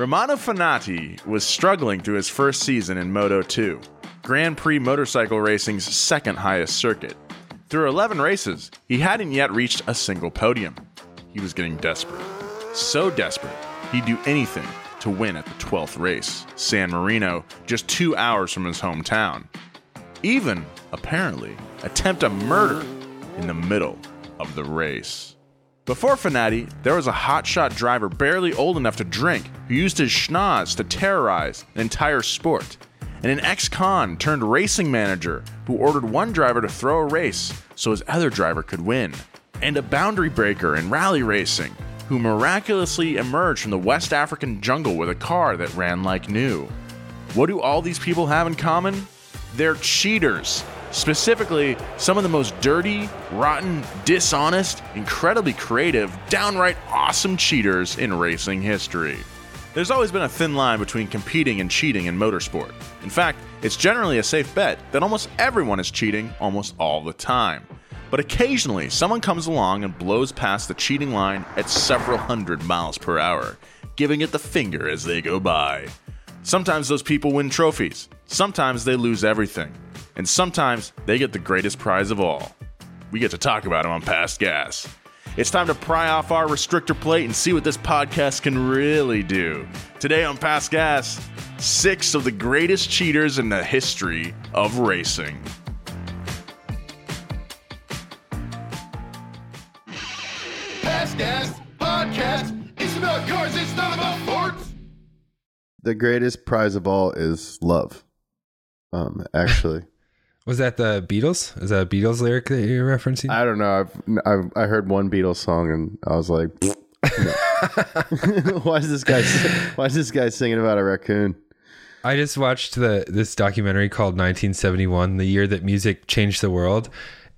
Romano Fenati was struggling through his first season in Moto 2, Grand Prix motorcycle racing's second highest circuit. Through 11 races, he hadn't yet reached a single podium. He was getting desperate. So desperate, he'd do anything to win at the 12th race, San Marino, just two hours from his hometown. Even, apparently, attempt a murder in the middle of the race. Before Fenati, there was a hotshot driver barely old enough to drink who used his schnoz to terrorize an entire sport, and an ex con turned racing manager who ordered one driver to throw a race so his other driver could win, and a boundary breaker in rally racing who miraculously emerged from the West African jungle with a car that ran like new. What do all these people have in common? They're cheaters. Specifically, some of the most dirty, rotten, dishonest, incredibly creative, downright awesome cheaters in racing history. There's always been a thin line between competing and cheating in motorsport. In fact, it's generally a safe bet that almost everyone is cheating almost all the time. But occasionally, someone comes along and blows past the cheating line at several hundred miles per hour, giving it the finger as they go by. Sometimes those people win trophies, sometimes they lose everything, and sometimes they get the greatest prize of all. We get to talk about them on Past Gas. It's time to pry off our restrictor plate and see what this podcast can really do. Today on Past Gas, six of the greatest cheaters in the history of racing. Past Gas Podcast. It's about cars, it's not about forts. The greatest prize of all is love. Um, actually, Was that the Beatles? Is that a Beatles lyric that you're referencing? I don't know. I've, I've I heard one Beatles song and I was like, why is this guy? Why is this guy singing about a raccoon? I just watched the this documentary called 1971, the year that music changed the world,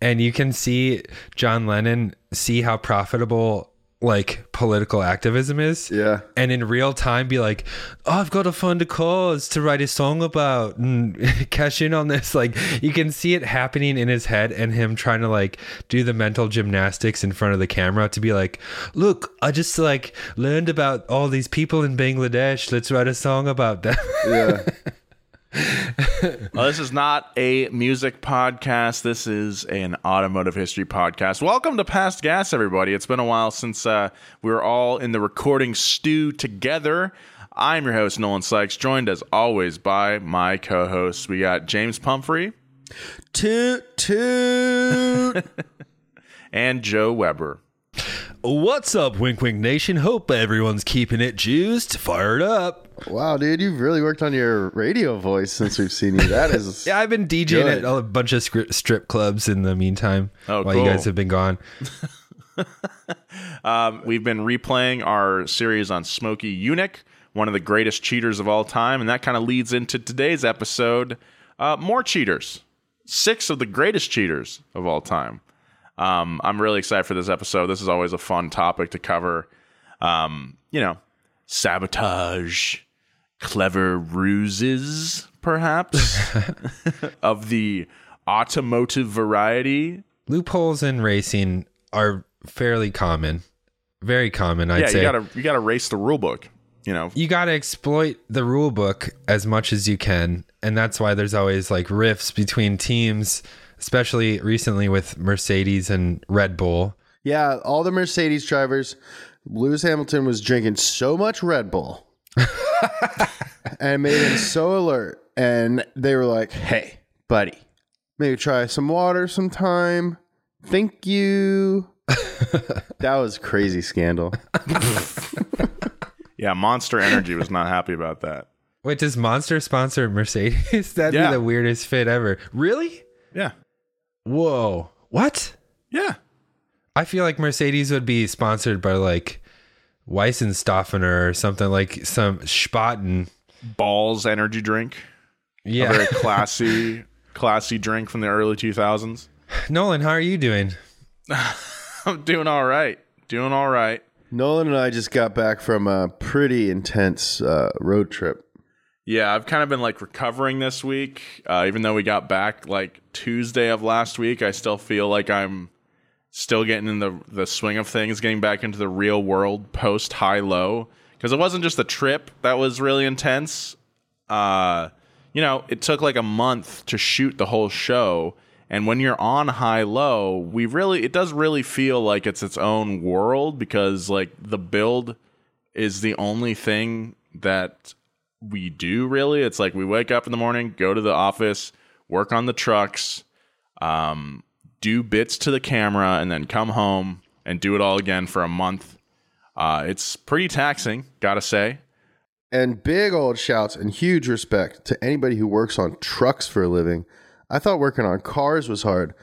and you can see John Lennon see how profitable like political activism is. Yeah. And in real time be like, "Oh, I've got to fund a cause to write a song about and cash in on this." Like you can see it happening in his head and him trying to like do the mental gymnastics in front of the camera to be like, "Look, I just like learned about all these people in Bangladesh. Let's write a song about them." Yeah. Well, this is not a music podcast. This is an automotive history podcast. Welcome to Past Gas, everybody. It's been a while since uh, we were all in the recording stew together. I'm your host, Nolan Sykes, joined as always by my co hosts. We got James Pumphrey toot toot. and Joe Weber. What's up, Wink Wink Nation? Hope everyone's keeping it juiced, fired up. Wow, dude, you've really worked on your radio voice since we've seen you. That is Yeah, I've been DJing Good. at a bunch of strip, strip clubs in the meantime Oh, while you guys have been gone. Um, we've been replaying our series on Smokey Yunick, one of the greatest cheaters of all time, and that kind of leads into today's episode. Uh, more cheaters, six of the greatest cheaters of all time. Um, I'm really excited for this episode. This is always a fun topic to cover. Um, you know, sabotage, clever ruses, perhaps, of the automotive variety. Loopholes in racing are fairly common, very common. I'd yeah, say you gotta you gotta race the rule book. You know, you got to exploit the rule book as much as you can, and that's why there's always like rifts between teams, especially recently with Mercedes and Red Bull. Yeah, all the Mercedes drivers, Lewis Hamilton was drinking so much Red Bull and made him so alert. And they were like, hey, buddy, maybe try some water sometime. Thank you. that was crazy scandal. Yeah, Monster Energy was not happy about that. Wait, does Monster sponsor Mercedes? That'd Yeah. be the weirdest fit ever. Really? Yeah. Whoa. What? Yeah. I feel like Mercedes would be sponsored by like Weissenstoffener or something like some Spaten. Balls energy drink. Yeah. A Yeah. very classy, classy drink from the early 2000s. Nolan, how are you doing? I'm doing all right. Doing all right. Nolan and I just got back from a pretty intense uh, road trip. Yeah, I've kind of been like recovering this week. Uh, even though we got back like Tuesday of last week, I still feel like I'm still getting in the the swing of things, getting back into the real world post high low. Because it wasn't just the trip that was really intense. Uh, you know, it took like a month to shoot the whole show, and when you're on high low, we really it does really feel like it's its own world because like the build is the only thing that we do really. It's like we wake up in the morning, go to the office, work on the trucks, um, do bits to the camera, and then come home and do it all again for a month. Uh, it's pretty taxing, gotta say. And big old shouts and huge respect to anybody who works on trucks for a living. I thought working on cars was hard.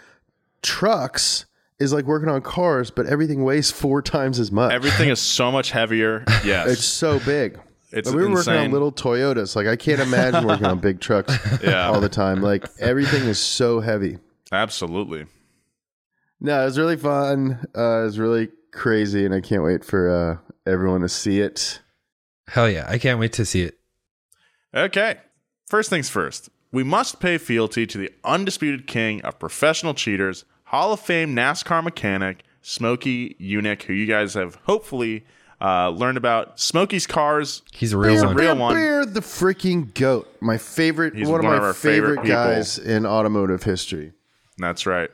Trucks is like working on cars, but everything weighs four times as much. Everything is so much heavier. Yes, it's so big. It's Like, we were working on little Toyotas. Like I can't imagine working on big trucks Yeah. all the time. Like everything is so heavy. absolutely. No, it was really fun. Uh, it was really crazy, and I can't wait for uh, everyone to see it. Hell yeah. I can't wait to see it. Okay. First things first. We must pay fealty to the undisputed king of professional cheaters, Hall of Fame NASCAR mechanic, Smokey Yunick, who you guys have hopefully uh, learned about. Smokey's cars. He's a real He's a one. real Bear, one. Bear the freaking goat. My favorite, He's one, one of of my our favorite favorite, guys in automotive history. That's right.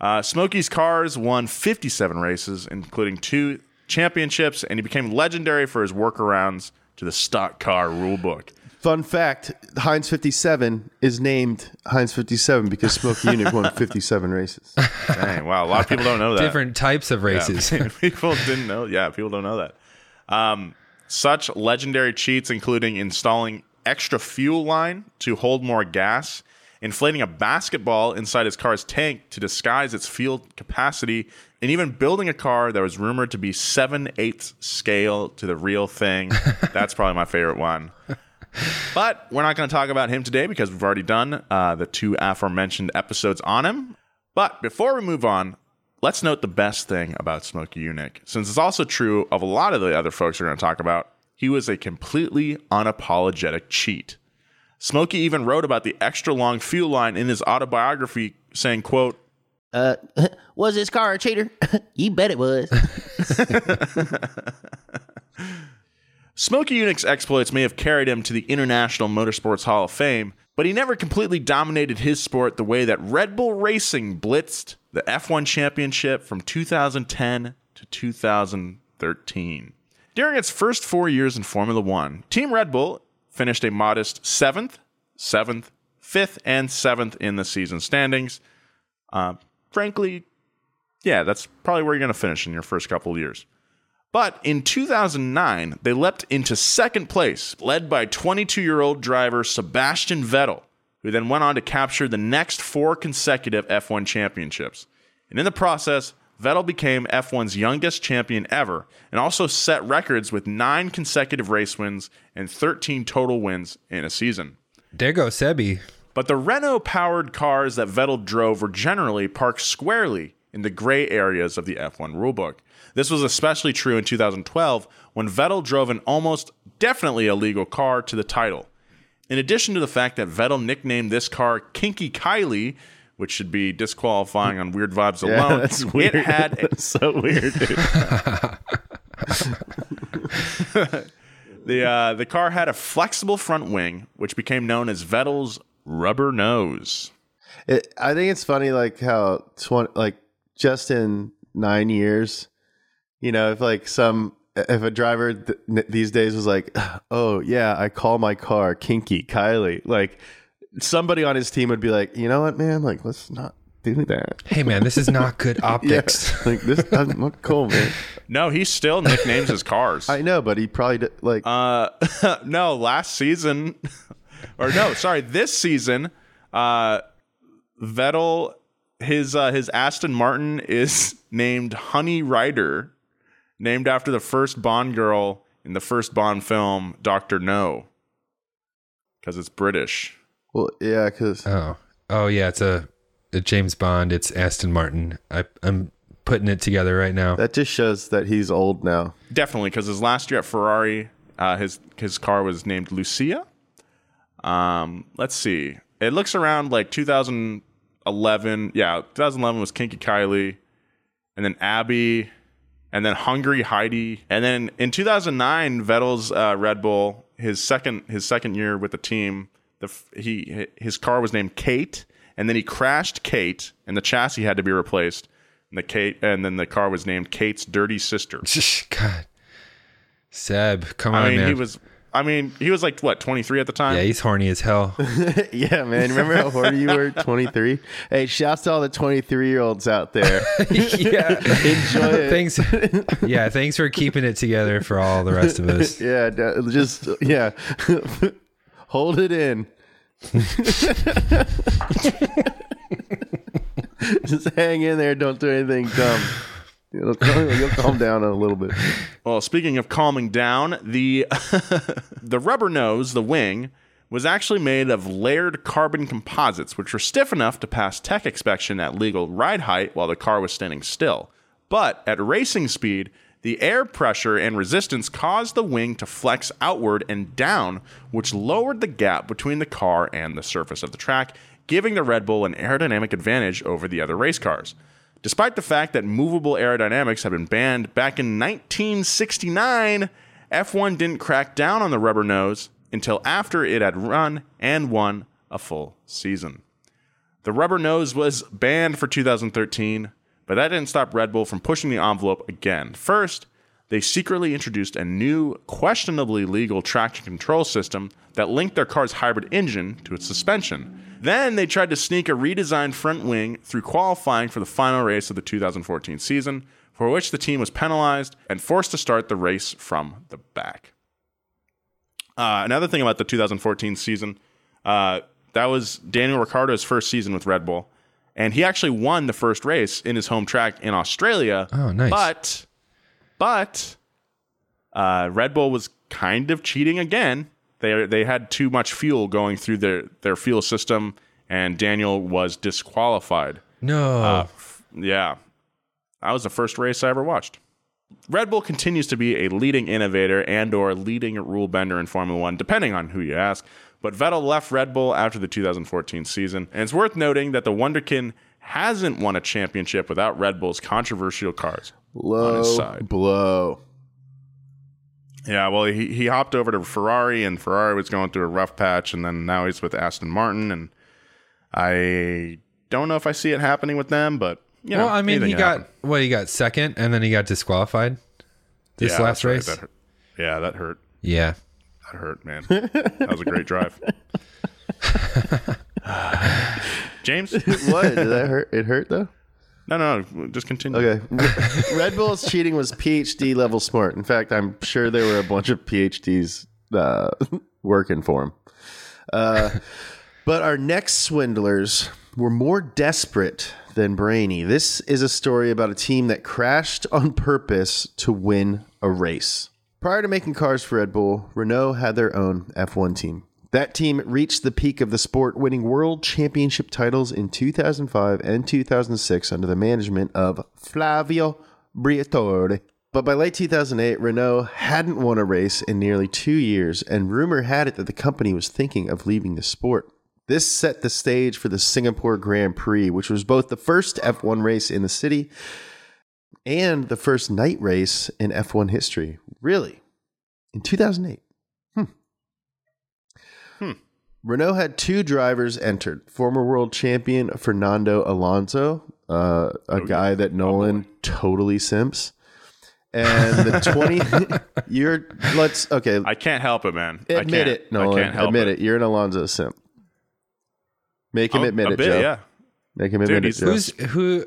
Uh, Smokey's cars won 57 races, including two championships, and he became legendary for his workarounds to the stock car rulebook. Fun fact: Heinz 57 is named Heinz 57 because Smokey Yunick won 57 races. Dang, wow. A lot of people don't know that. Different types of races. Yeah, people didn't know. Yeah, people don't know that. Um, such legendary cheats, including installing extra fuel line to hold more gas, inflating a basketball inside his car's tank to disguise its fuel capacity, and even building a car that was rumored to be seven eighths scale to the real thing. That's probably my favorite one. But we're not going to talk about him today because we've already done uh, the two aforementioned episodes on him. But before we move on, let's note the best thing about Smokey Yunick. Since it's also true of a lot of the other folks we're going to talk about, he was a completely unapologetic cheat. Smokey even wrote about the extra long fuel line in his autobiography, saying, quote, Uh, was this car a cheater? you bet it was. Smokey Yunick's exploits may have carried him to the International Motorsports Hall of Fame, but he never completely dominated his sport the way that Red Bull Racing blitzed the F1 championship from 2010 to 2013. During its first four years in Formula One, Team Red Bull finished a modest seventh, seventh, fifth, and seventh in the season standings. Uh, frankly, yeah, that's probably where you're going to finish in your first couple of years. But in 2009, they leapt into second place, led by 22 year old driver Sebastian Vettel, who then went on to capture the next four consecutive F1 championships. And in the process, Vettel became F1's youngest champion ever and also set records with nine consecutive race wins and 13 total wins in a season. There goes Sebi. But the Renault powered cars that Vettel drove were generally parked squarely in the gray areas of the F1 rulebook. This was especially true in 2012 when Vettel drove an almost definitely illegal car to the title. In addition to the fact that Vettel nicknamed this car Kinky Kylie, which should be disqualifying on Weird Vibes Yeah, alone, that's weird. it had a, so weird. dude. the uh, the car had a flexible front wing, which became known as Vettel's rubber nose. It, I think it's funny, like how twenty, like just in nine years, you know, if like some if a driver th- these days was like, oh yeah, I call my car Kinky Kylie, like somebody on his team would be like, you know what, man, like let's not do that. Hey man, this is not good Yeah, optics. like this doesn't look cool, man. No, he still nicknames his cars. I know, but he probably did, like Uh, no, last season, or no, sorry, this season, uh, Vettel, his uh, his Aston Martin is named Honey Ryder, named after the first Bond girl in the first Bond film, Doctor No, because it's British. Well, yeah, because oh, oh yeah, it's a, a James Bond. It's Aston Martin. I, I'm putting it together right now. that just shows that he's old now. Definitely, because his last year at Ferrari, uh, his his car was named Lucia. Um, let's see. It looks around like 2011. Yeah, 2011 was Kinky Kylie, and then Abby, and then Hungry Heidi, and then in 2009, Vettel's uh, Red Bull, his second his second year with the team, the he his car was named Kate, and then he crashed Kate, and the chassis had to be replaced, and the Kate, and then the car was named Kate's Dirty Sister. God, Seb, come on, I mean, man. he was. I mean, he was like what 23 at the time. yeah, he's horny as hell. Yeah, man. Remember how horny you were? 23. Hey, shouts to all the 23 year olds out there. yeah, Enjoy it. thanks. Yeah, thanks for keeping it together for all the rest of us. Yeah, just yeah. Hold it in. just hang in there. Don't do anything dumb. It'll calm, you'll calm down a little bit. Well, speaking of calming down, the the rubber nose, the wing, was actually made of layered carbon composites, which were stiff enough to pass tech inspection at legal ride height while the car was standing still. But at racing speed, the air pressure and resistance caused the wing to flex outward and down, which lowered the gap between the car and the surface of the track, giving the Red Bull an aerodynamic advantage over the other race cars. Despite the fact that movable aerodynamics had been banned back in 1969, F1 didn't crack down on the rubber nose until after it had run and won a full season. The rubber nose was banned for 2013, but that didn't stop Red Bull from pushing the envelope again. First, they secretly introduced a new, questionably legal traction control system that linked their car's hybrid engine to its suspension. Then they tried to sneak a redesigned front wing through qualifying for the final race of the 2014 season, for which the team was penalized and forced to start the race from the back. Uh, another thing about the 2014 season, uh, that was Daniel Ricciardo's first season with Red Bull, and he actually won the first race in his home track in Australia. Oh, nice. But, but, uh, Red Bull was kind of cheating again. They they had too much fuel going through their their fuel system, and Daniel was disqualified. No, Uh, f- yeah, that was the first race I ever watched. Red Bull continues to be a leading innovator and or leading rule bender in Formula 1 depending on who you ask. But Vettel left Red Bull after the 2014 season, and it's worth noting that the Wunderkind hasn't won a championship without Red Bull's controversial cars. Low his side. blow. Yeah, well, he, he hopped over to Ferrari, and Ferrari was going through a rough patch, and then now he's with Aston Martin, and I don't know if I see it happening with them, but you know, well, I mean, he got happen. what he got second, and then he got disqualified this Yeah, last that's right, race. that. Yeah, that hurt. Yeah, That hurt, man. that was a great drive. James? What did that hurt? It hurt though. No, no, no, just continue. Okay. Red Bull's cheating was PhD level smart. In fact, I'm sure there were a bunch of PhDs uh, working for him. Uh, but our next swindlers were more desperate than brainy. This is a story about a team that crashed on purpose to win a race. Prior to making cars for Red Bull, Renault had their own F1 team. That team reached the peak of the sport, winning world championship titles in 2005 and 2006 under the management of Flavio Briatore. But by late 2008, Renault hadn't won a race in nearly two years, and rumor had it that the company was thinking of leaving the sport. This set the stage for the Singapore Grand Prix, which was both the first F1 race in the city and the first night race in F1 history. Really? In 2008. Hmm. Renault had two drivers entered former world champion Fernando Alonso, uh, a guy that Nolan totally simps. And the 20 you're let's okay, I can't help it, man. I admit can't. it, Nolan. I can't help admit it. it. You're an Alonso simp. Make him Oh, admit a it, bit, Joe. yeah. Make him admit it, Joe. Who's who?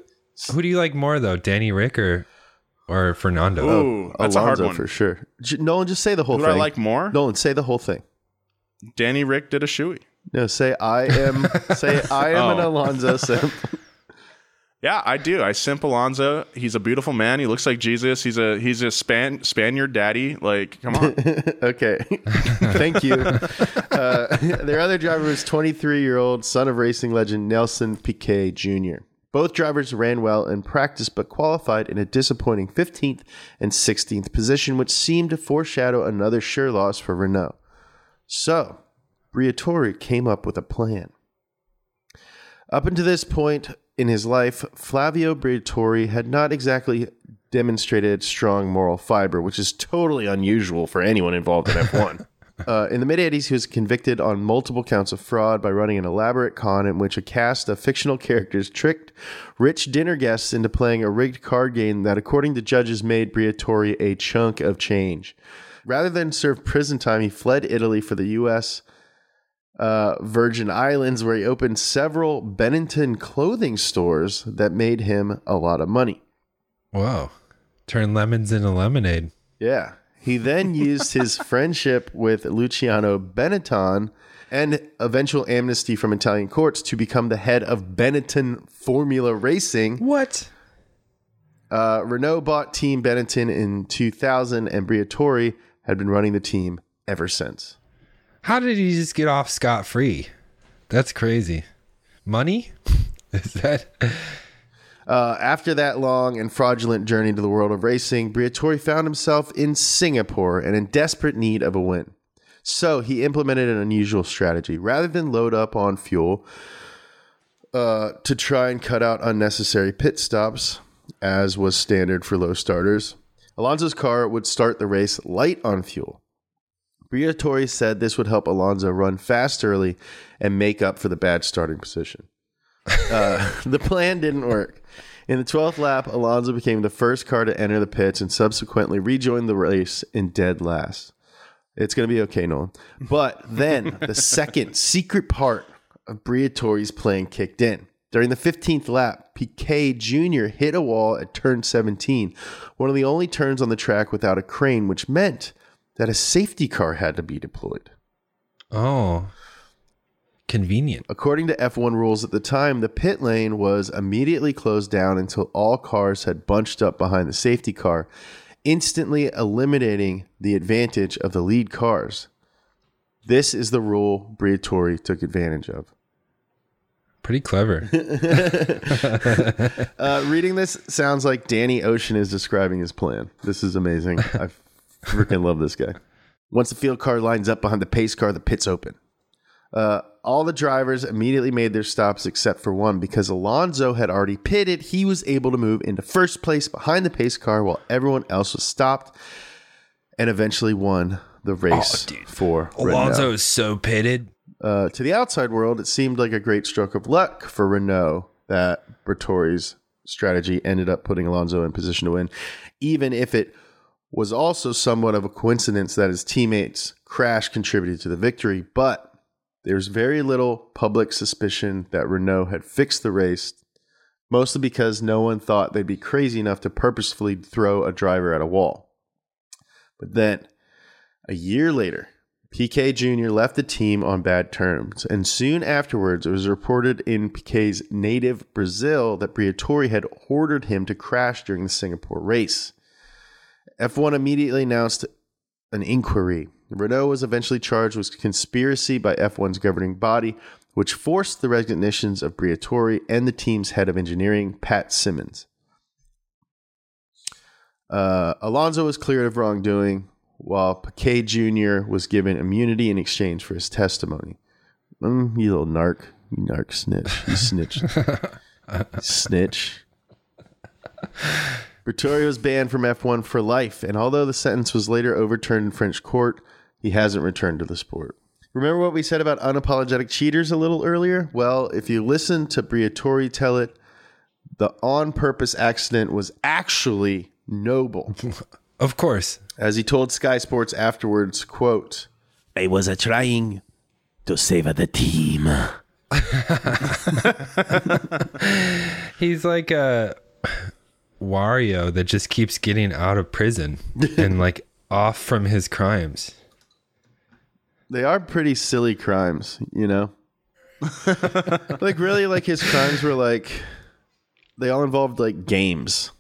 Who do you like more though, Danny Rick or or Fernando? Ooh, that's a hard Alonso one. for sure. J- Nolan, just say the whole Who do thing. I like more? Nolan, say the whole thing. Danny Rick did a shoey. No, say I am. say I am an Oh. Alonso simp. Yeah, I do. I simp Alonso. He's a beautiful man. He looks like Jesus. He's a he's a Span Spaniard daddy. Like, come on. okay, thank you. Uh, their other driver was 23 year old son of racing legend Nelson Piquet Jr. Both drivers ran well in practice, but qualified in a disappointing 15th and 16th position, which seemed to foreshadow another sure loss for Renault. So, Briatore came up with a plan. Up until this point in his life, Flavio Briatore had not exactly demonstrated strong moral fiber, which is totally unusual for anyone involved in F1. Uh, in the mid 80s, he was convicted on multiple counts of fraud by running an elaborate con in which a cast of fictional characters tricked rich dinner guests into playing a rigged card game that, according to judges, made Briatore a chunk of change. Rather than serve prison time, he fled Italy for the U.S. Uh, Virgin Islands, where he opened several Benetton clothing stores that made him a lot of money. Whoa. Turn lemons into lemonade. Yeah. He then used his friendship with Luciano Benetton and eventual amnesty from Italian courts to become the head of Benetton Formula Racing. What? Uh, Renault bought Team Benetton in 2000, and Briatore had been running the team ever since. How did he just get off scot free? That's crazy. Money? Is that Uh, after that long and fraudulent journey to the world of racing, Briatore found himself in Singapore and in desperate need of a win. So he implemented an unusual strategy. Rather than load up on fuel uh, to try and cut out unnecessary pit stops, as was standard for low starters, Alonso's car would start the race light on fuel. Briatore said this would help Alonso run fast early and make up for the bad starting position. Uh, the plan didn't work. In the 12th lap, Alonso became the first car to enter the pits and subsequently rejoined the race in dead last. It's going to be okay, Nolan. But then the second secret part of Briatore's plan kicked in. During the 15th lap, Piquet Jr. hit a wall at turn 17, one of the only turns on the track without a crane, which meant that a safety car had to be deployed. Oh. Convenient. According to F1 rules at the time, the pit lane was immediately closed down until all cars had bunched up behind the safety car, instantly eliminating the advantage of the lead cars. This is the rule Briatore took advantage of. Pretty clever. Uh, reading this sounds like Danny Ocean is describing his plan. This is amazing. I freaking love this guy. Once the field car lines up behind the pace car, the pit's open. Uh, all the drivers immediately made their stops except for one because Alonso had already pitted. He was able to move into first place behind the pace car while everyone else was stopped and eventually won the race for Renault. Alonso is so pitted. Uh, to the outside world, it seemed like a great stroke of luck for Renault that Briatore's strategy ended up putting Alonso in position to win, even if it was also somewhat of a coincidence that his teammates' crash contributed to the victory. But there's very little public suspicion that Renault had fixed the race, mostly because no one thought they'd be crazy enough to purposefully throw a driver at a wall. But then, a year later, Piquet Jr. left the team on bad terms, and soon afterwards, it was reported in Piquet's native Brazil that Briatore had ordered him to crash during the Singapore race. F1 immediately announced an inquiry. Renault was eventually charged with conspiracy by F1's governing body, which forced the resignations of Briatore and the team's head of engineering, Pat Symonds. Uh, Alonso was cleared of wrongdoing, while Piquet Jr. was given immunity in exchange for his testimony. Mm, you little narc. You narc snitch. You snitch. Snitch. Briatore was banned from F1 for life, and although the sentence was later overturned in French court, he hasn't returned to the sport. Remember what we said about unapologetic cheaters a little earlier? Well, if you listen to Briatore tell it, the on purpose accident was actually noble. Of course. As he told Sky Sports afterwards, quote, I was uh, trying to save the team. He's like a Wario that just keeps getting out of prison and like off from his crimes. they are pretty silly crimes, you know? like, really, like his crimes were like, they all involved like games.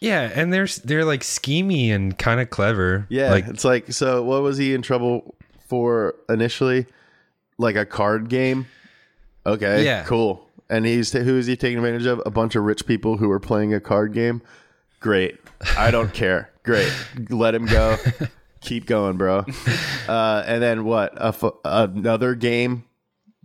Yeah, and they're they're like schemy and kind of clever. Yeah. like it's like, so what was he in trouble for initially? Like a card game? Okay. Yeah. Cool. And he's, who is he taking advantage of? A bunch of rich people who are playing a card game. Great. I don't care. Great. Let him go. Keep going, bro. Uh, and then what? A f- another game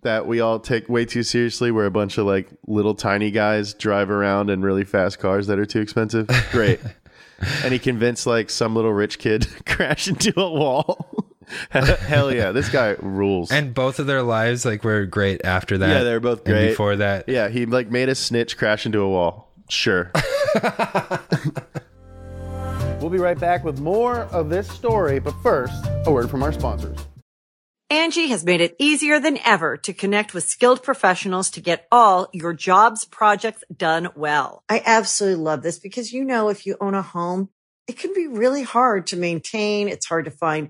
that we all take way too seriously where a bunch of like little tiny guys drive around in really fast cars that are too expensive. Great. and he convinced like some little rich kid to crash into a wall. Hell yeah, this guy rules. and both of their lives like were great after that. Yeah, they were both and great. before that. yeah, he like made a snitch crash into a wall. Sure. we'll be right back with more of this story, but first, a word from our sponsors. Angie has made it easier than ever to connect with skilled professionals to get all your jobs projects done well. I absolutely love this because, you know, if you own a home, it can be really hard to maintain. It's hard to find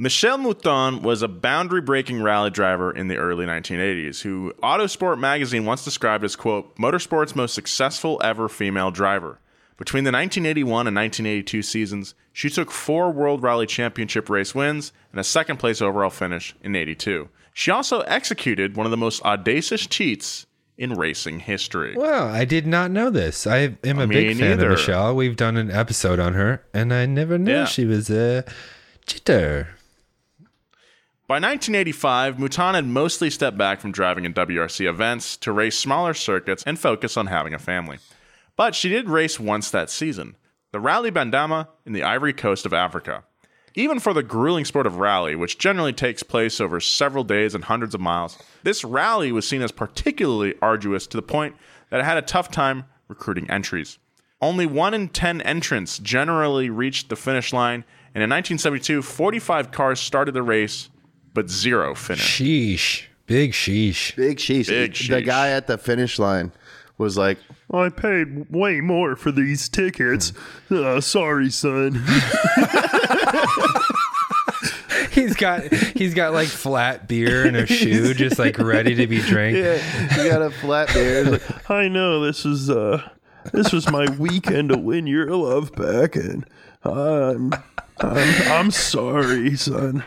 Michèle Mouton was a boundary breaking rally driver in the early 1980s, who Autosport magazine once described as, quote, motorsport's most successful ever female driver. Between the 1981 and 1982 seasons, she took four World Rally Championship race wins and a second place overall finish in 82. She also executed one of the most audacious cheats in racing history. Wow, I did not know this. I am a big fan neither. of Michelle. We've done an episode on her, and I never knew Yeah. she was a cheater. By 1985, Mouton had mostly stepped back from driving in WRC events to race smaller circuits and focus on having a family. But she did race once that season the Rally Bandama in the Ivory Coast of Africa. Even for the grueling sport of rally, which generally takes place over several days and hundreds of miles, this rally was seen as particularly arduous to the point that it had a tough time recruiting entries. Only 1 in 10 entrants generally reached the finish line, and in 1972, 45 cars started the race, but zero finished. Sheesh. Big sheesh. Big sheesh. Big sheesh. The guy at the finish line was like, I paid way more for these tickets. Uh, sorry, son. He's got he's got like flat beer in a shoe, just like ready to be drank. yeah, he got a flat beer. Like, I know this is uh this was my weekend to win your love back, and I'm I'm, I'm sorry, son.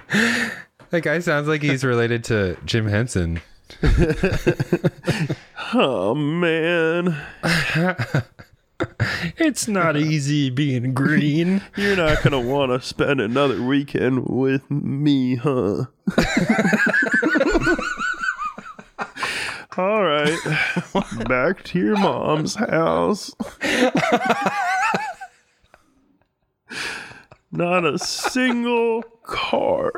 That guy sounds like he's related to Jim Henson. Oh man. It's not easy being green. You're not going to want to spend another weekend with me, huh? All right. Back to your mom's house. Not a single car.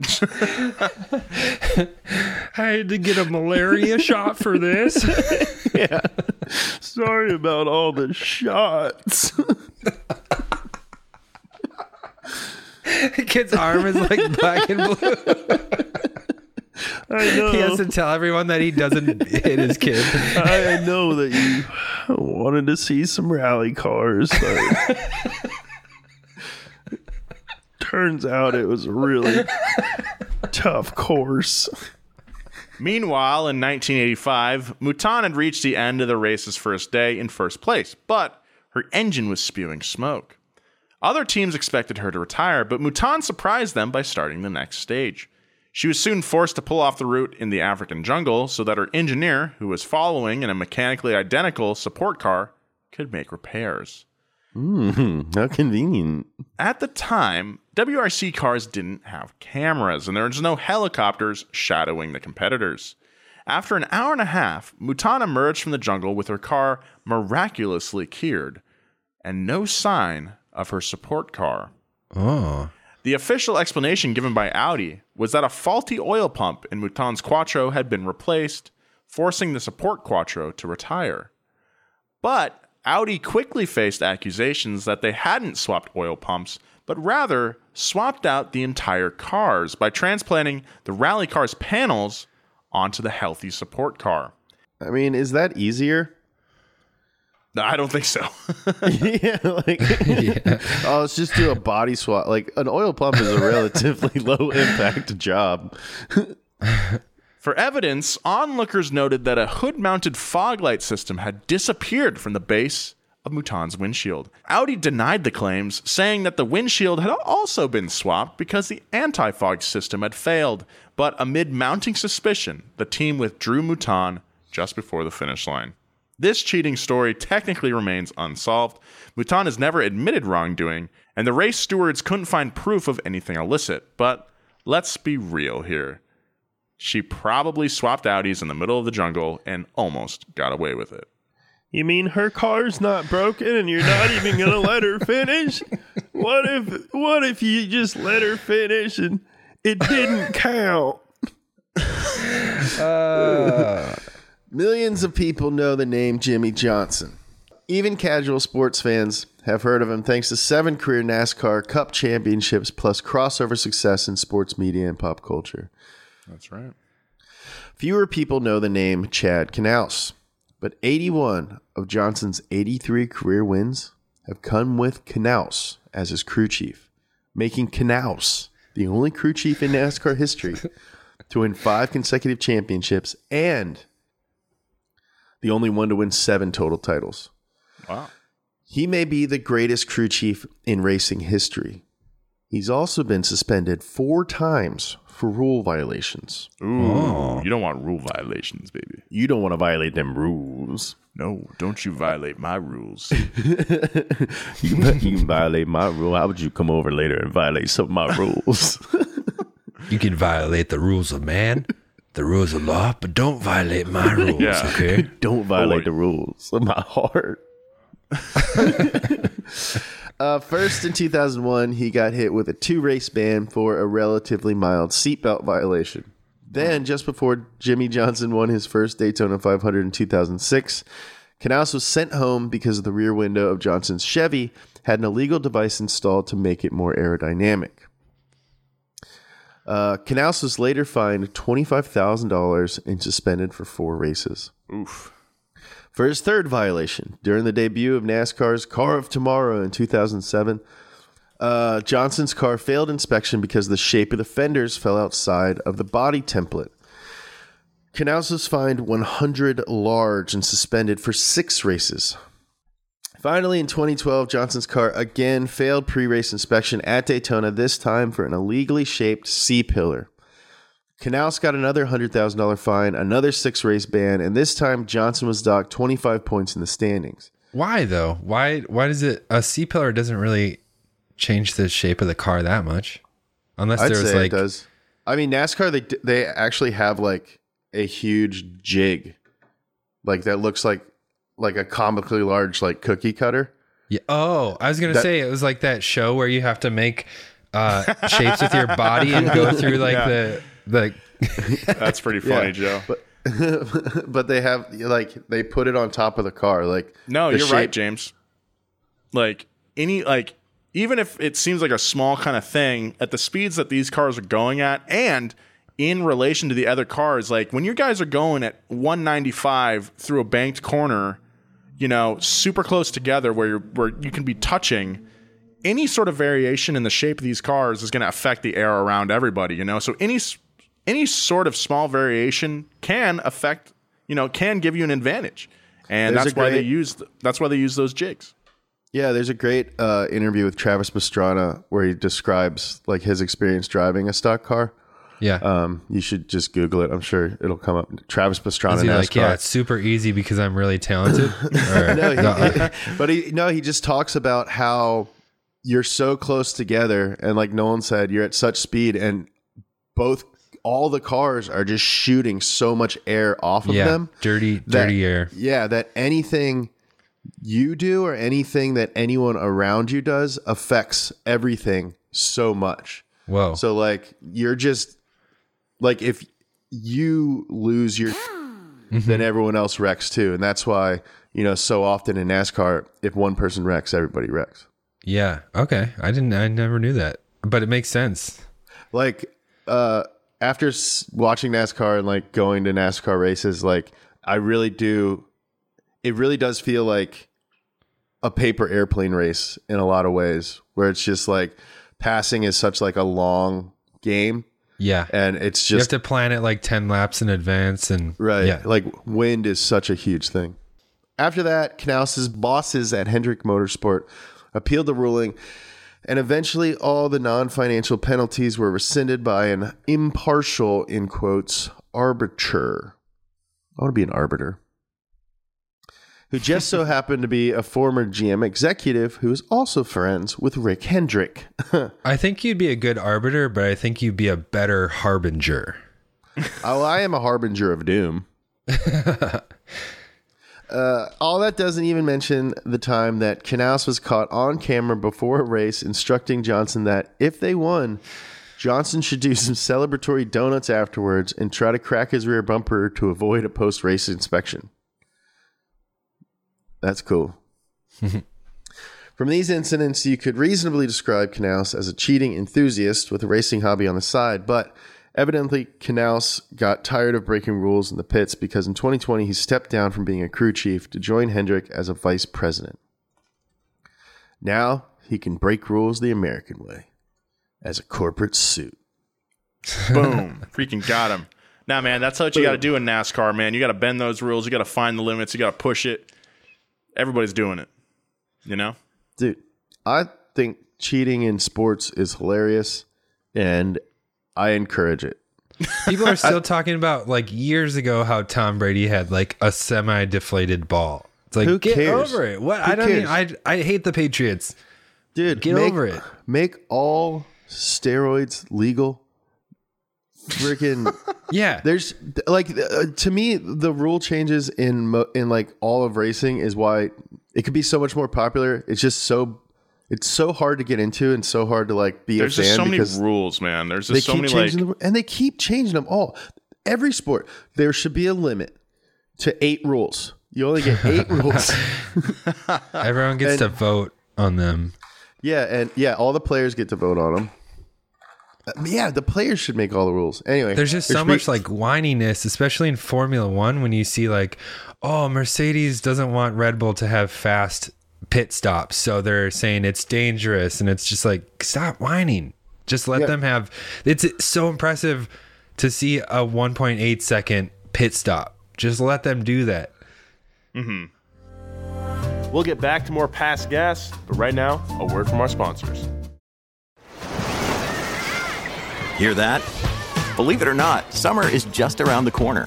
I had to get a malaria shot for this. yeah. Sorry about all the shots. Kid's arm is like black and blue. I know. He has to tell everyone that he doesn't hit his kid. I know that you wanted to see some rally cars, but turns out it was a really tough course. Meanwhile, in 1985, Mouton had reached the end of the race's first day in first place, but her engine was spewing smoke. Other teams expected her to retire, but Mouton surprised them by starting the next stage. She was soon forced to pull off the route in the African jungle so that her engineer, who was following in a mechanically identical support car, could make repairs. Mm, how convenient. At the time, WRC cars didn't have cameras, and there was no helicopters shadowing the competitors. After an hour and a half, Mouton emerged from the jungle with her car miraculously cured, and no sign of her support car. Oh. The official explanation given by Audi was that a faulty oil pump in Mouton's Quattro had been replaced, forcing the support Quattro to retire. But Audi quickly faced accusations that they hadn't swapped oil pumps, but rather swapped out the entire cars by transplanting the rally car's panels onto the healthy support car. I mean, is that easier? No, I don't think so. yeah, like oh, let's just do a body swap. Like an oil pump is a relatively low impact job. For evidence, onlookers noted that a hood mounted fog light system had disappeared from the base of Mouton's windshield. Audi denied the claims, saying that the windshield had also been swapped because the anti fog system had failed. But amid mounting suspicion, the team withdrew Mouton just before the finish line. This cheating story technically remains unsolved. Mouton has never admitted wrongdoing, and the race stewards couldn't find proof of anything illicit. But let's be real here. She probably swapped Audis in the middle of the jungle and almost got away with it. You mean her car's not broken and you're not even gonna let her finish? What if what if you just let her finish and it didn't count? Uh, millions of people know the name Jimmie Johnson. Even casual sports fans have heard of him thanks to seven career NASCAR Cup championships plus crossover success in sports media and pop culture. That's right. Fewer people know the name Chad Knaus, but 81 of Johnson's 83 career wins have come with Knaus as his crew chief, making Knaus the only crew chief in NASCAR history to win five consecutive championships and the only one to win seven total titles. Wow. He may be the greatest crew chief in racing history. He's also been suspended four times for rule violations. Ooh, oh. you don't want rule violations, baby. You don't want to violate them rules. No, don't you violate my rules. you, you can violate my rule. How would you come over later and violate some of my rules? You can violate the rules of man, the rules of law, but don't violate my rules, Yeah. okay? don't violate Boy. the rules of my heart. Uh, first, in 2001, he got hit with a two race ban for a relatively mild seatbelt violation. Then, just before Jimmie Johnson won his first Daytona 500 in 2006, Knaus was sent home because the rear window of Johnson's Chevy had an illegal device installed to make it more aerodynamic. Uh, Knaus was later fined $25,000 and suspended for four races. Oof. For his third violation, during the debut of NASCAR's Car of Tomorrow in 2007, uh, Johnson's car failed inspection because the shape of the fenders fell outside of the body template. Knaus was fined 100 large and suspended for six races. Finally, in 2012, Johnson's car again failed pre race inspection at Daytona, this time for an illegally shaped C pillar. Knaus got another $100,000 fine, another six race ban, and this time Johnson was docked 25 points in the standings. Why though? Why why does it a C pillar doesn't really change the shape of the car that much? Unless I'd there was like it does. I mean, NASCAR they they actually have like a huge jig, like that looks like like a comically large like cookie cutter. Yeah. Oh, I was gonna say it was like that show where you have to make uh, shapes with your body and go through like Yeah. the the. That's pretty funny, Yeah. Joe. But but they have like they put it on top of the car. Like No, you're right, James. Like any like even if it seems like a small kind of thing at the speeds that these cars are going at and in relation to the other cars, like when you guys are going at 195 through a banked corner, you know, super close together where you're where you can be touching any sort of variation in the shape of these cars is going to affect the air around everybody, you know? So any any sort of small variation can affect, you know, can give you an advantage. And There's that's a why they use that's why they use those jigs. Yeah, there's a great uh, interview with Travis Pastrana where he describes like his experience driving a stock car. Yeah. Um, you should just Google it. I'm sure it'll come up. Travis Pastrana. Is he like, yeah, it's super easy because I'm really talented? Or- no, he, no, but he no, he just talks about how you're so close together, and like Nolan said, you're at such speed, and both all the cars are just shooting so much air off of yeah, them. dirty, that- dirty air. Yeah, that anything you do or anything that anyone around you does affects everything so much. Whoa. So like you're just like if you lose your then everyone else wrecks too. And that's why, you know, so often in NASCAR, if one person wrecks, everybody wrecks. Yeah. Okay. I didn't. I never knew that, but it makes sense. Like uh after s- watching NASCAR and like going to NASCAR races, like I really do it really does feel like a paper airplane race in a lot of ways where it's just like passing is such like a long game Yeah. and it's just you have to plan it like ten laps in advance, and right Yeah. like wind is such a huge thing after that knaus's bosses at hendrick motorsport appealed the ruling and eventually all the non-financial penalties were rescinded by an impartial in quotes arbiter i want to be an arbiter who just so happened to be a former GM executive who is also friends with Rick Hendrick. I think you'd be a good arbiter, but I think you'd be a better harbinger. oh, I am a harbinger of doom. uh, all that doesn't even mention the time that Knaus was caught on camera before a race instructing Johnson that if they won, Johnson should do some celebratory donuts afterwards and try to crack his rear bumper to avoid a post race inspection. That's cool. From these incidents, you could reasonably describe Knaus as a cheating enthusiast with a racing hobby on the side, but evidently Knaus got tired of breaking rules in the pits because in 2020 he stepped down from being a crew chief to join Hendrick as a vice president. Now he can break rules the American way as a corporate suit. Boom. Freaking got him. Nah, man, that's what you got to do in NASCAR, man. You got to bend those rules. You got to find the limits. You got to push it. Everybody's doing it. You know? Dude, I think cheating in sports is hilarious and I encourage it. People are still talking about like years ago how Tom Brady had like a semi-deflated ball. It's like Who get cares? over it. What Who I don't mean. I I hate the Patriots. Dude, Get make, over it. Make all steroids legal. Freaking Yeah. there's like uh, to me the rule changes in mo- in like all of racing is why it could be so much more popular. It's just so it's so hard to get into and so hard to like be There's a fan just so many rules, man. There's they just so keep many like changing the, and they keep changing them all. Every sport there should be a limit to eight rules. You only get eight rules. Everyone gets to vote on them. Yeah, and yeah, all the players get to vote on them. Uh, yeah, the players should make all the rules. Anyway, There's just there so should be- much like whininess, especially in Formula One, when you see like, oh, Mercedes doesn't want Red Bull to have fast pit stops, so they're saying it's dangerous, and it's just like, stop whining. Just let Yeah. them have. It's so impressive to see a 1.8 second pit stop. Just let them do that. Mhm. We'll get back to more past gas, but right now, a word from our sponsors. Hear that? Believe it or not, summer is just around the corner.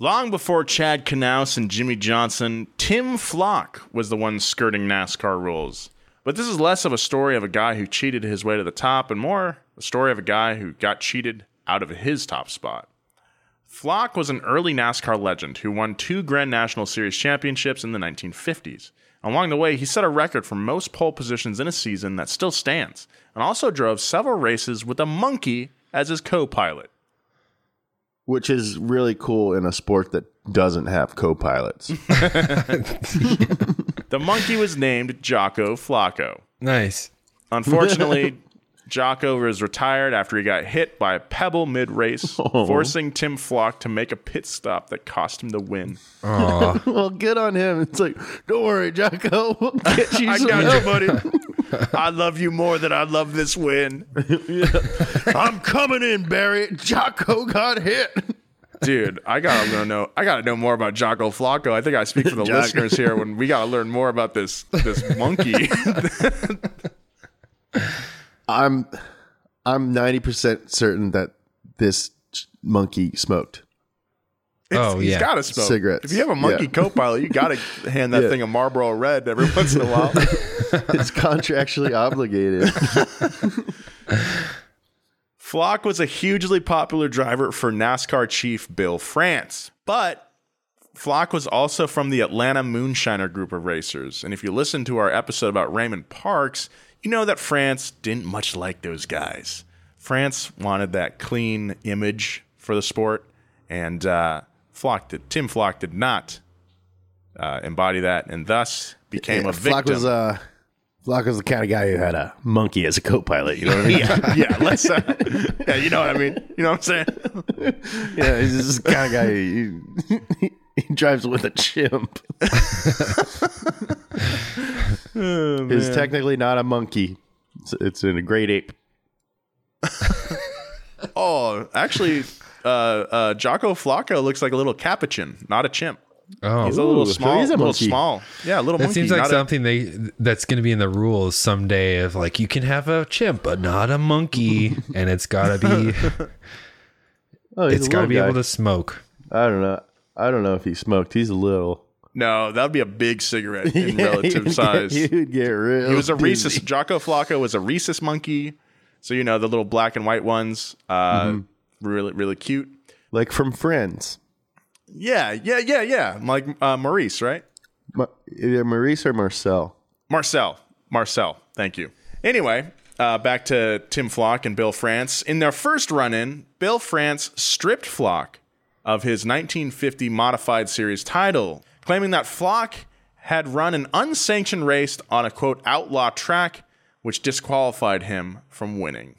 Long before Chad Knaus and Jimmie Johnson, Tim Flock was the one skirting NASCAR rules. But this is less of a story of a guy who cheated his way to the top and more a story of a guy who got cheated out of his top spot. Flock was an early NASCAR legend who won two Grand National Series championships in the 1950s. Along the way, he set a record for most pole positions in a season that still stands, and also drove several races with a monkey as his co pilot. Which is really cool in a sport that doesn't have co-pilots. The monkey was named Jocko Flocko. Nice. Unfortunately, Jocko was retired after he got hit by a pebble mid race, Oh. forcing Tim Flock to make a pit stop that cost him the win. well, good on him. It's like, don't worry, Jocko. We'll get you I some got you, help." buddy. I love you more than I love this win. I'm coming in, Barry. Jocko got hit. Dude, I gotta know. I gotta know more about Jocko Flocko. I think I speak for the Jocko. listeners here when we gotta learn more about this this monkey. I'm I'm 90% certain that this monkey smoked. Oh, He's yeah. gotta smoke. Cigarettes. If you have a monkey Yeah. co-pilot, you gotta hand that Yeah. thing a Marlboro Red every once in a while. It's contractually obligated. Flock was a hugely popular driver for NASCAR chief Bill France, but Flock was also from the Atlanta Moonshiner group of racers. And if you listen to our episode about Raymond Parks, you know that France didn't much like those guys. France wanted that clean image for the sport, and uh, Flock did, Tim Flock did not uh, embody that, and thus became a victim. Flock was uh Flock was the kind of guy who had a monkey as a co-pilot. You know what I mean? yeah, yeah, let's. Uh, yeah, you know what I mean. You know what I'm saying? yeah, he's just the kind of guy who he, he drives with a chimp. Oh, It's technically not a monkey. It's, it's in a great ape. Oh, actually, uh, uh, Jocko Flocko looks like a little capuchin, not a chimp. Oh, he's a little Ooh, so small. he's a little small. Yeah, a little That monkey. seems like not a- something they that's going to be in the rules someday. Of like, you can have a chimp, but not a monkey, and it's got to be. Oh, he's it's a got to be guy. able to smoke. I don't know. I don't know if he smoked. He's a little. no, that'd be a big cigarette in Yeah, he relative would size. Get, he would get real. he was a rhesus. dizzy. Jocko Flocko was a rhesus monkey. So you know the little black and white ones, uh, Mm-hmm. Really really cute. like from Friends. Yeah, yeah, yeah, yeah. Like uh, Maurice, right? Ma- Maurice or Marcel. Marcel. Marcel. Thank you. Anyway, uh, back to Tim Flock and Bill France. In their first run in, Bill France stripped Flock of his 1950 Modified Series title, claiming that Flock had run an unsanctioned race on a quote outlaw track, which disqualified him from winning.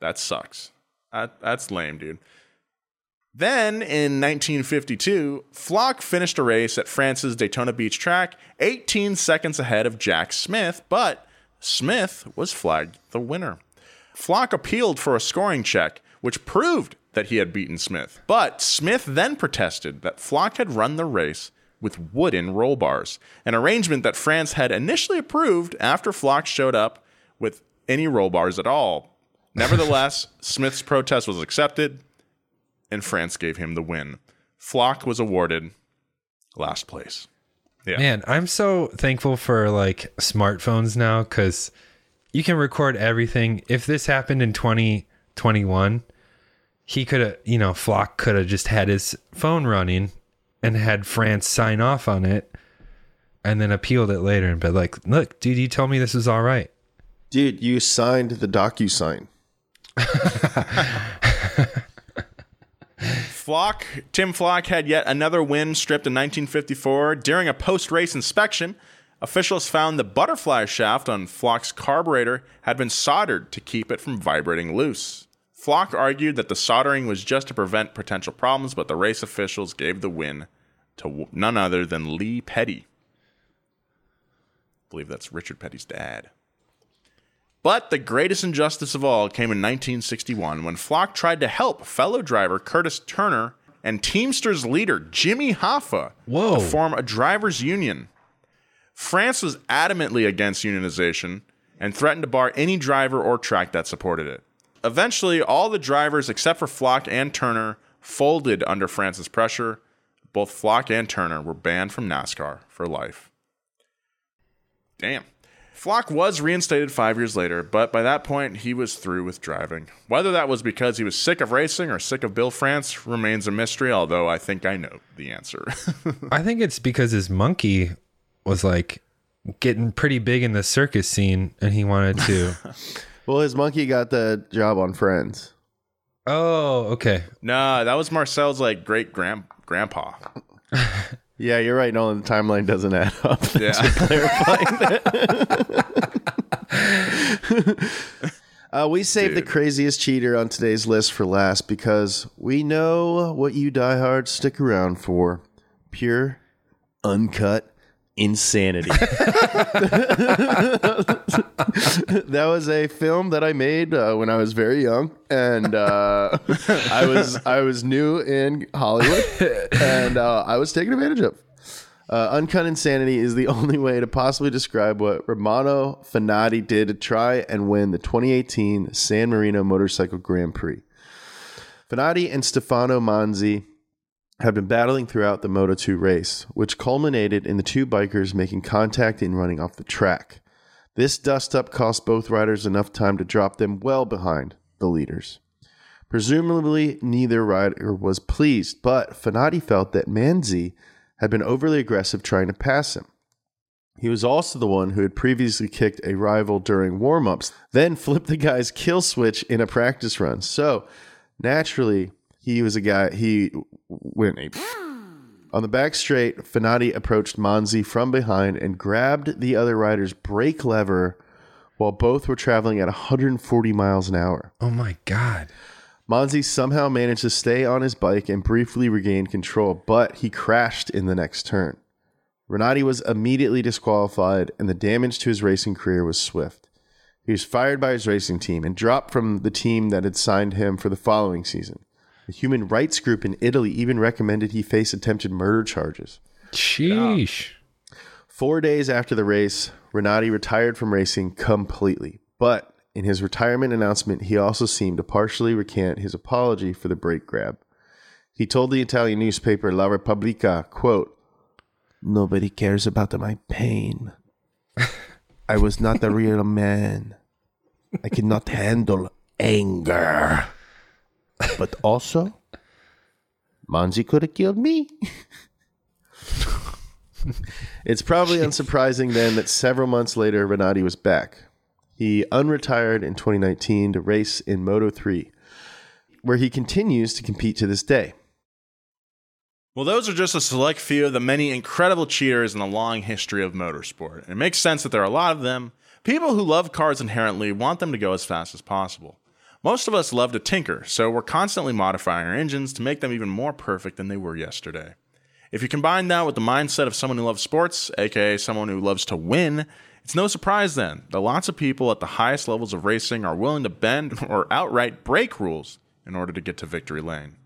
That sucks. That, that's lame, dude. Then in 1952, Flock finished a race at France's Daytona Beach track 18 seconds ahead of Jack Smith, but Smith was flagged the winner. Flock appealed for a scoring check, which proved that he had beaten Smith. But Smith then protested that Flock had run the race with wooden roll bars, an arrangement that France had initially approved after Flock showed up with any roll bars at all. Nevertheless, Smith's protest was accepted, and France gave him the win. Flock was awarded last place. Yeah. Man, I'm so thankful for like smartphones now because you can record everything. If this happened in 2021, he could have, you know, Flock could have just had his phone running and had France sign off on it and then appealed it later and be like, look, dude, you told me this was all right. Dude, you signed the DocuSign. Flock, Tim Flock had yet another win stripped in 1954. During a post race inspection, officials found the butterfly shaft on Flock's carburetor had been soldered to keep it from vibrating loose. Flock argued that the soldering was just to prevent potential problems, but the race officials gave the win to none other than Lee Petty. I believe that's Richard Petty's dad. But the greatest injustice of all came in 1961 when Flock tried to help fellow driver Curtis Turner and Teamsters leader Jimmy Hoffa Whoa. to form a drivers' union. France was adamantly against unionization and threatened to bar any driver or track that supported it. Eventually, all the drivers except for Flock and Turner folded under France's pressure. Both Flock and Turner were banned from NASCAR for life. Damn. Flock was reinstated five years later, but by that point, he was through with driving. Whether that was because he was sick of racing or sick of Bill France remains a mystery, although I think I know the answer. I think it's because his monkey was like getting pretty big in the circus scene and he wanted to. well, his monkey got the job on Friends. Oh, okay. nah, that was Marcel's like great grand grandpa. Yeah, you're right. No, the timeline doesn't add up. Yeah. uh, we saved the craziest cheater on today's list for last because we know what you diehards stick around for pure, uncut insanity. that was a film that I made uh, when I was very young, and uh, I was I was new in Hollywood, and uh, I was taken advantage of. Uh, Uncut Insanity is the only way to possibly describe what Romano Fenati did to try and win the 2018 San Marino Motorcycle Grand Prix. Fenati and Stefano Manzi have been battling throughout the Moto 2 race, which culminated in the two bikers making contact and running off the track. This dust up cost both riders enough time to drop them well behind the leaders. Presumably, neither rider was pleased, but Fenati felt that Manzi had been overly aggressive trying to pass him. He was also the one who had previously kicked a rival during warm ups, then flipped the guy's kill switch in a practice run. So, naturally, he was a guy, he went a. On the back straight, Fenati approached Manzi from behind and grabbed the other rider's brake lever while both were traveling at 140 miles an hour. Oh my God. Manzi somehow managed to stay on his bike and briefly regained control, but he crashed in the next turn. Fenati was immediately disqualified, and the damage to his racing career was swift. He was fired by his racing team and dropped from the team that had signed him for the following season. The human rights group in Italy even recommended he face attempted murder charges. Sheesh. Four days after the race, Fenati retired from racing completely. But in his retirement announcement, he also seemed to partially recant his apology for the brake grab. He told the Italian newspaper La Repubblica, quote, Nobody cares about my pain. I was not a real man. I cannot handle anger. But also, Manzi could have killed me. it's probably unsurprising then that several months later, Fenati was back. He unretired in 2019 to race in Moto 3, where he continues to compete to this day. Well, those are just a select few of the many incredible cheaters in the long history of motorsport. And it makes sense that there are a lot of them. People who love cars inherently want them to go as fast as possible. Most of us love to tinker, so we're constantly modifying our engines to make them even more perfect than they were yesterday. If you combine that with the mindset of someone who loves sports, aka someone who loves to win, it's no surprise then that lots of people at the highest levels of racing are willing to bend or outright break rules in order to get to victory lane.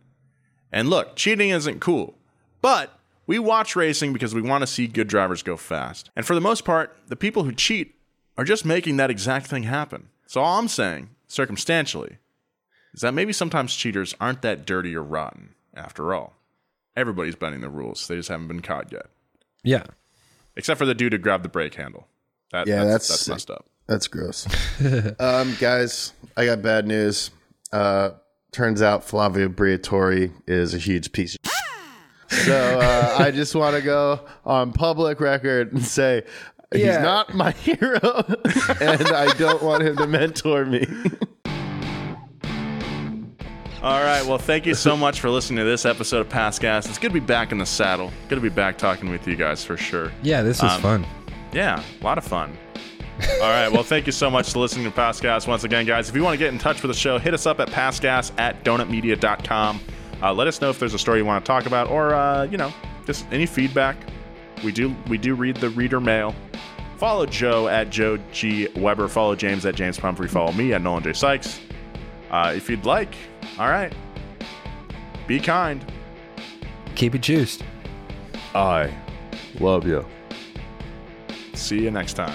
And look, cheating isn't cool, but we watch racing because we want to see good drivers go fast. And for the most part, the people who cheat are just making that exact thing happen. So all I'm saying, circumstantially, is that maybe sometimes cheaters aren't that dirty or rotten after all. Everybody's bending the rules, they just haven't been caught yet. Yeah. Except for the dude who grabbed the brake handle. That, yeah, that's, that's that's messed up. That's gross. um, guys, I got bad news. Uh, Turns out Flavio Briatore is a huge piece of So uh, I just want to go on public record and say he's Yeah. not my hero, and I don't want him to mentor me. All right. Well, thank you so much for listening to this episode of Past Gas. It's good to be back in the saddle. Good to be back talking with you guys for sure. Yeah, this was Um, fun. Yeah, a lot of fun. All right. Well, thank you so much for listening to Past Gas once again, guys. If you want to get in touch with the show, hit us up at passgas at donutmedia.com. Uh, let us know if there's a story you want to talk about or, uh, you know, just any feedback. We do we do read the reader mail. Follow Joe at Joe G Weber. Follow James at James Pumphrey. Follow me at Nolan J Sykes. Uh, if you'd like, all right. Be kind. Keep it juiced. I love you. See you next time.